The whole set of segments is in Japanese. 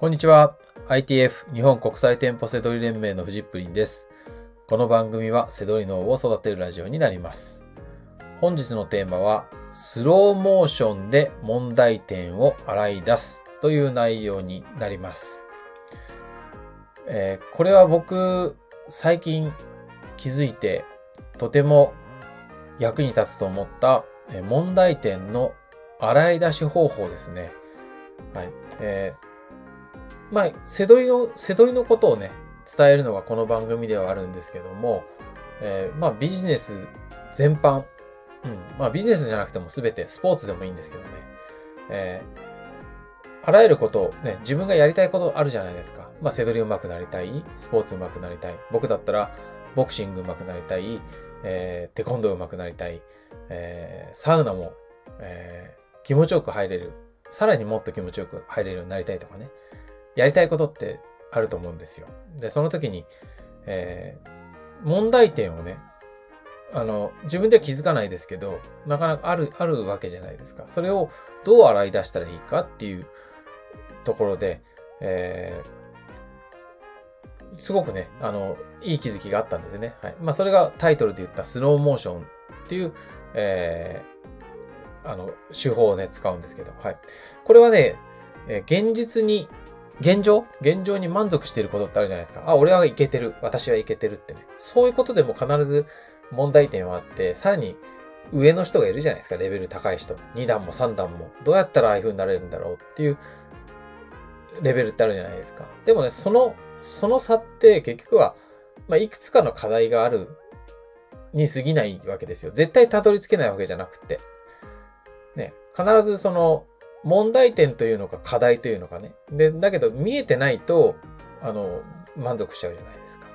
こんにちは。ITF 日本国際店舗セドリ連盟のフジップリンです。この番組はセドリ脳を育てるラジオになります。本日のテーマは、スローモーションで問題点を洗い出すという内容になります。えーこれは僕、最近気づいて、とても役に立つと思ったえ問題点の洗い出し方法ですね。はい。えーまあ、せどりの、せどりのことをね、伝えるのがこの番組ではあるんですけども、えーまあビジネス全般、うん、まあビジネスじゃなくても全てスポーツでもいいんですけどね、えーあらゆることをね、自分がやりたいことあるじゃないですか。まあ、せどり上手くなりたい、スポーツ上手くなりたい。僕だったら、ボクシング上手くなりたい、えーテコンドー上手くなりたい、えーサウナも、えー気持ちよく入れる。さらにもっと気持ちよく入れるようになりたいとかね。やりたいことってあると思うんですよ。で、その時に、えー問題点をね、あの、自分では気づかないですけど、なかなかある、あるわけじゃないですか。それをどう洗い出したらいいかっていうところで、えーすごくね、あの、いい気づきがあったんですね。はい。まあ、それがタイトルで言ったスローモーションっていう、えーあの、手法をね、使うんですけど、はい。これはね、え現実に、現状？現状に満足していることってあるじゃないですか。あ、俺はいけてる。私はいけてるってね。そういうことでも必ず問題点はあって、さらに上の人がいるじゃないですか。レベル高い人。2段も3段も。どうやったらああいう風になれるんだろうっていうレベルってあるじゃないですか。でもね、その、その差って結局は、まあ、いくつかの課題があるに過ぎないわけですよ。絶対たどり着けないわけじゃなくて。ね、必ずその問題点というのか課題というのかね。で、だけど見えてないと、あの、満足しちゃうじゃないですか。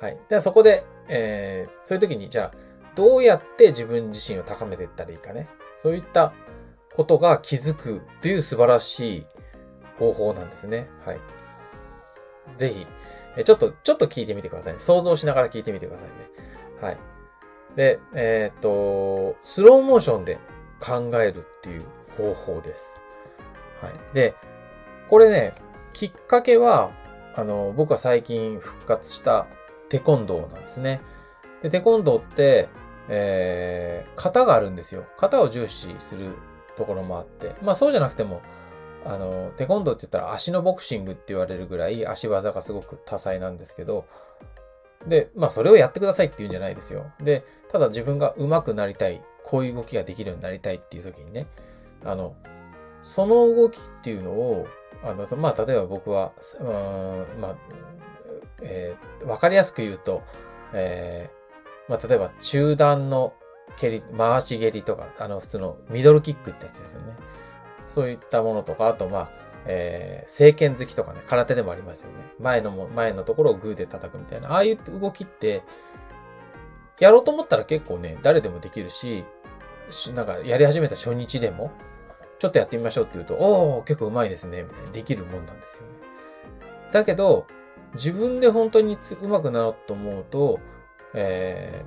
はい。ではそこで、えー、そういう時に、じゃあ、どうやって自分自身を高めていったらいいかね。そういったことが気づくという素晴らしい方法なんですね。はい。ぜひ、えちょっと、ちょっと聞いてみてくださいね。想像しながら聞いてみてくださいね。はい。で、えーっと、スローモーションで考えるっていう方法です。はい。で、これね、きっかけは、あの、僕は最近復活したテコンドーなんですね。で、テコンドーって、えー、型があるんですよ。型を重視するところもあって。まあそうじゃなくても、あの、テコンドーって言ったら足のボクシングって言われるぐらい足技がすごく多彩なんですけど、で、まあそれをやってくださいって言うんじゃないですよ。で、ただ自分が上手くなりたい、こういう動きができるようになりたいっていう時にね、あの、その動きっていうのを、あの、まあ例えば僕は、うんまあ、えーわかりやすく言うと、えーまあ例えば中段の蹴り、回し蹴りとか、あの普通のミドルキックってやつですよね。そういったものとか、あとまあ、えー、聖剣好きとかね、空手でもありますよね。前のも、前のところをグーで叩くみたいな。ああいう動きって、やろうと思ったら結構ね、誰でもできる、しなんかやり始めた初日でも、ちょっとやってみましょうって言うと、おー、結構上手いですね、みたいにできるもんなんですよね。だけど、自分で本当につ上手くなろうと思うと、え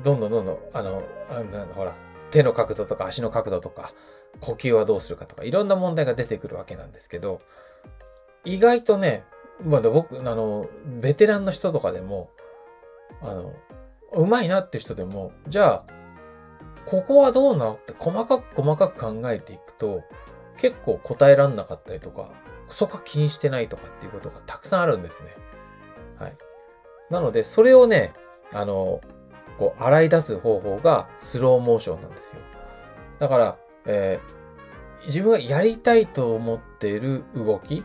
ー、どんどんどんどん、あの、あのほら、手の角度とか足の角度とか、呼吸はどうするかとか、いろんな問題が出てくるわけなんですけど、意外とね、まだ僕、あの、ベテランの人とかでも、あの、うまいなって人でも、じゃあ、ここはどうなの？って細かく細かく考えていくと、結構答えらんなかったりとか、そこは気にしてないとかっていうことがたくさんあるんですね。はい。なので、それをね、あの、こう、洗い出す方法がスローモーションなんですよ。だから、えー自分がやりたいと思っている動き、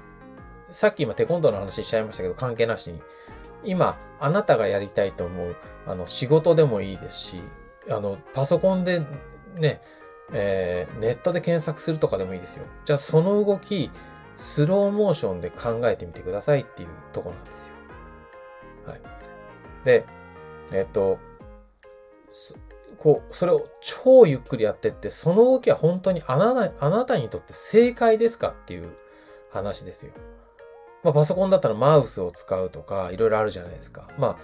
さっき今テコンドーの話しちゃいましたけど、関係なしに。今、あなたがやりたいと思う、あの、仕事でもいいですし、あの、パソコンでね、えーネットで検索するとかでもいいですよ。じゃあその動き、スローモーションで考えてみてくださいっていうとこなんですよ。はい。で、えっと、こう、それを超ゆっくりやってって、その動きは本当にあなたあなたにとって正解ですかっていう話ですよ。まあ、パソコンだったらマウスを使うとか、いろいろあるじゃないですか。まあ、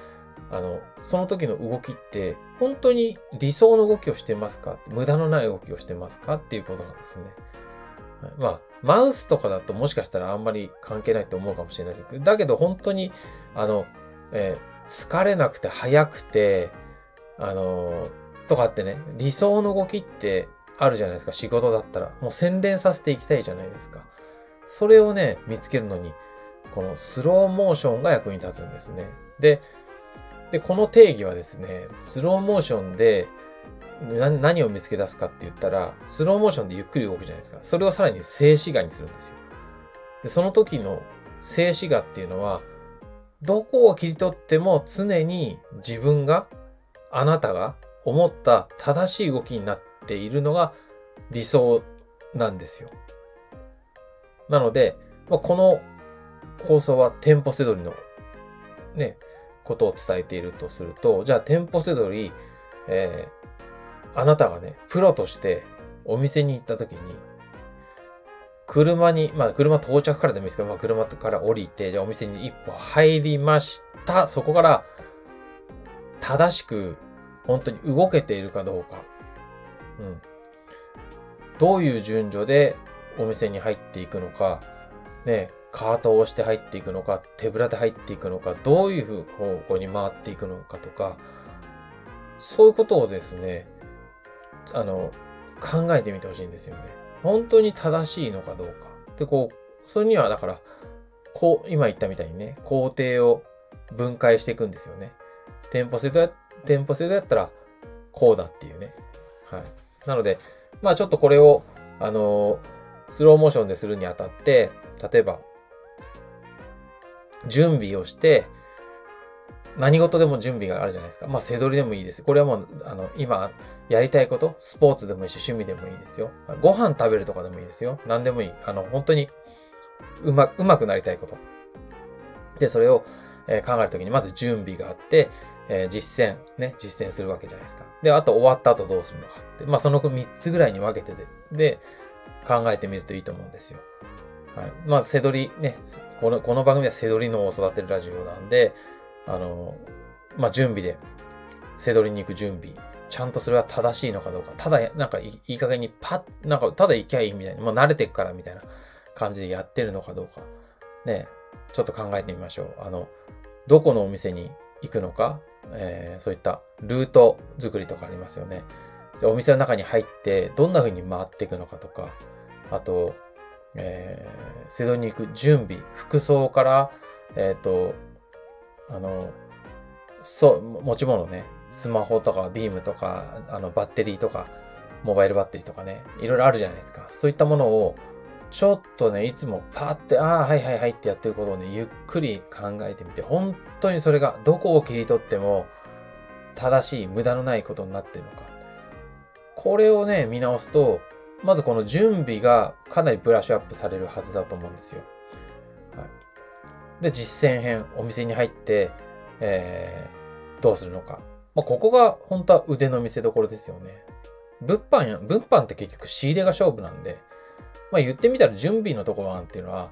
あの、その時の動きって、本当に理想の動きをしてますか？無駄のない動きをしてますか？っていうことなんですね。まあ、マウスとかだともしかしたらあんまり関係ないと思うかもしれないですけど、だけど本当に、あの、えー、疲れなくて速くて、あのー、とかってね、理想の動きってあるじゃないですか、仕事だったら。もう洗練させていきたいじゃないですか。それをね、見つけるのに、このスローモーションが役に立つんですね。で、で、この定義はですね、スローモーションで何を見つけ出すかって言ったら、スローモーションでゆっくり動くじゃないですか。それをさらに静止画にするんですよ。で、その時の静止画っていうのは、どこを切り取っても常に自分が、あなたが思った正しい動きになっているのが理想なんですよ。なので、まあ、この放送は店舗せどりのね、ことを伝えているとすると、じゃあ店舗せどり、えー、あなたがね、プロとしてお店に行った時に、車に、まあ車到着からでもいいですけど、まあ車から降りて、じゃあお店に一歩入りました。そこから正しく本当に動けているかどうか。うん。どういう順序でお店に入っていくのか、ね、カートを押して入っていくのか、手ぶらで入っていくのか、どういう方向に回っていくのかとか、そういうことをですね、あの、考えてみてほしいんですよね。本当に正しいのかどうか。で、こう、それにはだから、こう、今言ったみたいにね、工程を分解していくんですよね。店舗制度や、店舗制度やったら、こうだっていうね。はい。なので、まあちょっとこれを、あの、スローモーションでするにあたって、例えば、準備をして、何事でも準備があるじゃないですか。まあ、背取りでもいいです。これはもう、あの、今、やりたいこと、スポーツでもいいし、趣味でもいいですよ。ご飯食べるとかでもいいですよ。何でもいい。あの、本当に、うま、うまくなりたいこと。で、それを、え、考えるときに、まず準備があって、え、実践、ね、実践するわけじゃないですか。で、あと終わった後どうするのかって。まあ、その3つぐらいに分けてで、で、考えてみるといいと思うんですよ。はい。まあ、背取りね、この、この番組は背取りのを育てるラジオなんで、あの、まあ、準備で、背取りに行く準備。ちゃんとそれは正しいのかどうか。ただ、なんかいい加減にパッ、なんかただ行きゃいいみたいな、もう慣れてくからみたいな感じでやってるのかどうか。ね、ちょっと考えてみましょう。あの、どこのお店に行くのか、えー、そういったルート作りとかありますよね。お店の中に入って、どんな風に回っていくのかとか、あと、えー、セドに行く準備、服装から、えっ、ー、と、あの、そう、持ち物ね、スマホとかビームとか、あの、バッテリーとか、モバイルバッテリーとかね、いろいろあるじゃないですか。そういったものを、ちょっとね、いつもパーって、ああ、はいはいはいってやってることをね、ゆっくり考えてみて、本当にそれがどこを切り取っても正しい、無駄のないことになってるのか。これをね、見直すと、まずこの準備がかなりブラッシュアップされるはずだと思うんですよ。はい、で、実践編、お店に入って、えー、どうするのか。まあ、ここが本当は腕の見せ所ですよね。物販や、物販って結局仕入れが勝負なんで、まあ言ってみたら準備のところなんていうのは、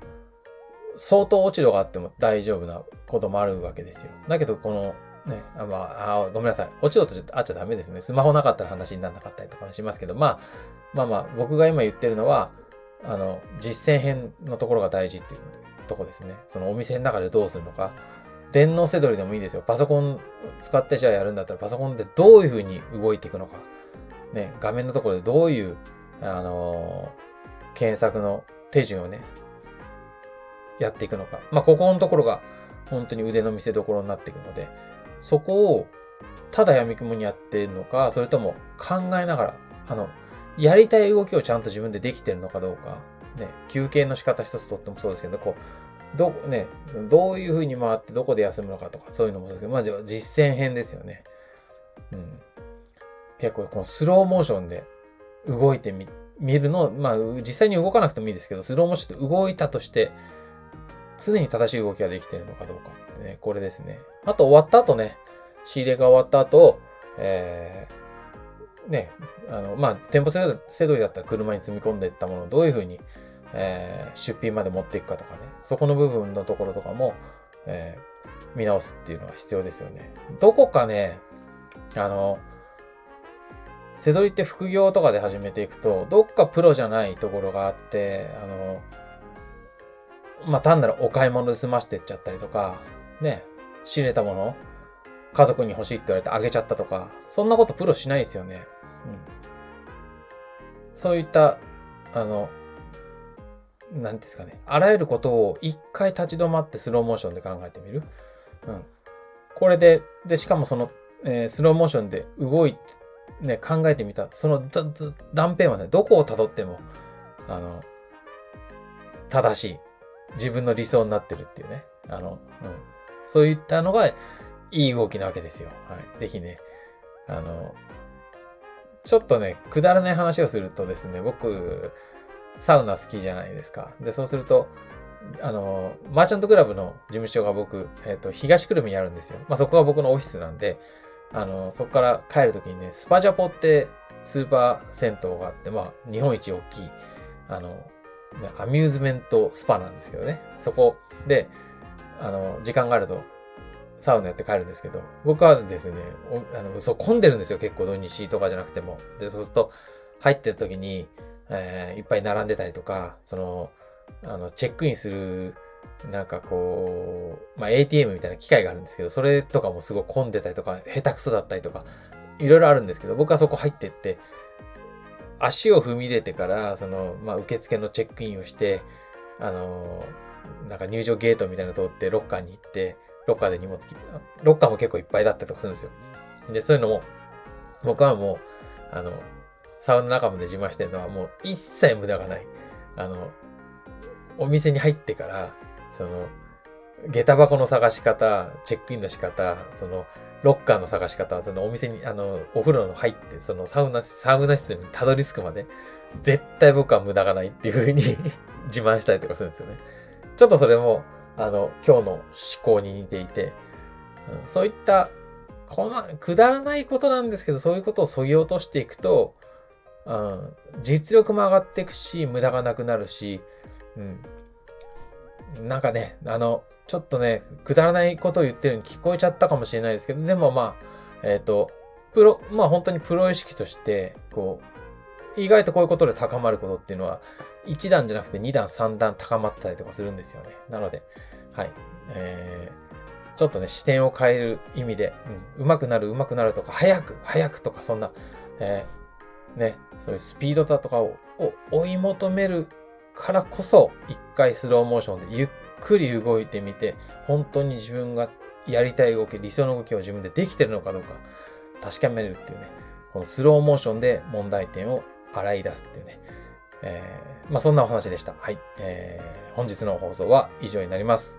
相当落ち度があっても大丈夫なこともあるわけですよ。だけど、この、ね、あまあ、あごめんなさい。落ち度とちょっとあっちゃダメですね。スマホなかったら話にならなかったりとかしますけど、まあ、まあまあ、僕が今言ってるのは、あの、実践編のところが大事っていうとこですね。そのお店の中でどうするのか。電脳せどりでもいいですよ。パソコン使ってじゃあやるんだったら、パソコンでどういう風に動いていくのか。ね、画面のところでどういう、あのー、検索の手順をね、やっていくのか。まあ、ここのところが本当に腕の見せ所になっていくので、そこをただ闇雲にやってるのか、それとも考えながら、あの、やりたい動きをちゃんと自分でできてるのかどうか、ね、休憩の仕方一つとってもそうですけど、こう、ど、ね、どういう風に回ってどこで休むのかとか、そういうのもそうですけど、まあ実践編ですよね。うん。結構このスローモーションで動いてみ、見るの、まあ実際に動かなくてもいいですけど、スローモーションで動いたとして、常に正しい動きができているのかどうか。ね、これですね。あと終わった後ね、仕入れが終わった後、えー、ね、あの、まあ、店舗せどりだったら車に積み込んでいったものをどういうふうに、えー、出品まで持っていくかとかね、そこの部分のところとかも、えー、見直すっていうのは必要ですよね。どこかね、あの、背取りって副業とかで始めていくと、どっかプロじゃないところがあって、あの、まあ、単なるお買い物で済ましてっちゃったりとか、ね、仕入れたもの、家族に欲しいって言われてあげちゃったとか、そんなことプロしないですよね。うん。そういった、あの、なんですかね、あらゆることを一回立ち止まってスローモーションで考えてみる。うん。これで、で、しかもその、えー、スローモーションで動いて、ね、考えてみた、その断片はね、どこを辿っても、あの、正しい。自分の理想になってるっていうね。あの、うん。そういったのが、いい動きなわけですよ。はい。ぜひね、あの、ちょっとね、くだらない話をするとですね、僕、サウナ好きじゃないですか。で、そうすると、あの、マーチャントクラブの事務所が僕、えっ、ー、と、東久留米にあるんですよ。まあ、そこが僕のオフィスなんで、あの、そこから帰るときにね、スパジャポってスーパー銭湯があって、まあ、日本一大きい、あの、アミューズメントスパなんですけどね。そこで、あの、時間があると、サウナやって帰るんですけど、僕はですね、あの、そう、混んでるんですよ。結構土日とかじゃなくても。で、そうすると、入ってる時に、えー、いっぱい並んでたりとか、その、あの、チェックインする、なんかこう、まあ、ATM みたいな機械があるんですけど、それとかもすごい混んでたりとか、下手くそだったりとか、いろいろあるんですけど、僕はそこ入ってって、足を踏み入れてから、その、まあ、受付のチェックインをして、あの、なんか入場ゲートみたいなの通ってロッカーに行って、ロッカーで荷物切って、ロッカーも結構いっぱいだったりとかするんですよ。で、そういうのも、僕はもう、あの、サウナ仲間で自慢してるのはもう一切無駄がない。あの、お店に入ってから、その、下駄箱の探し方、チェックインの仕方、その、ロッカーの探し方、そのお店に、あの、お風呂の入って、そのサウナ、サウナ室にたどり着くまで、絶対僕は無駄がないっていう風に 自慢したりとかするんですよね。ちょっとそれも、あの、今日の思考に似ていて、うん、そういった、この、くだらないことなんですけど、そういうことを削ぎ落としていくと、うん、実力も上がっていくし、無駄がなくなるし、うん。なんかね、あの、ちょっとね、くだらないことを言ってるように聞こえちゃったかもしれないですけど、でもまあ、えっ、ー、と、プロ、まあ本当にプロ意識として、こう、意外とこういうことで高まることっていうのは、1段じゃなくて2段、3段高まったりとかするんですよね。なので、はい。えー、ちょっとね、視点を変える意味で、うん、上手くなる、上手くなるとか、早く、早くとか、そんな、えーね、そういうスピードだとかを追い求めるからこそ、一回スローモーションでゆっくり動いてみて、本当に自分がやりたい動き、理想の動きを自分でできてるのかどうか確かめるっていうね、このスローモーションで問題点を洗い出すっていうね、えー、まあそんなお話でした。はい。えー、本日の放送は以上になります。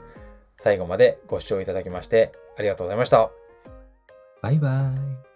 最後までご視聴いただきましてありがとうございました。バイバーイ。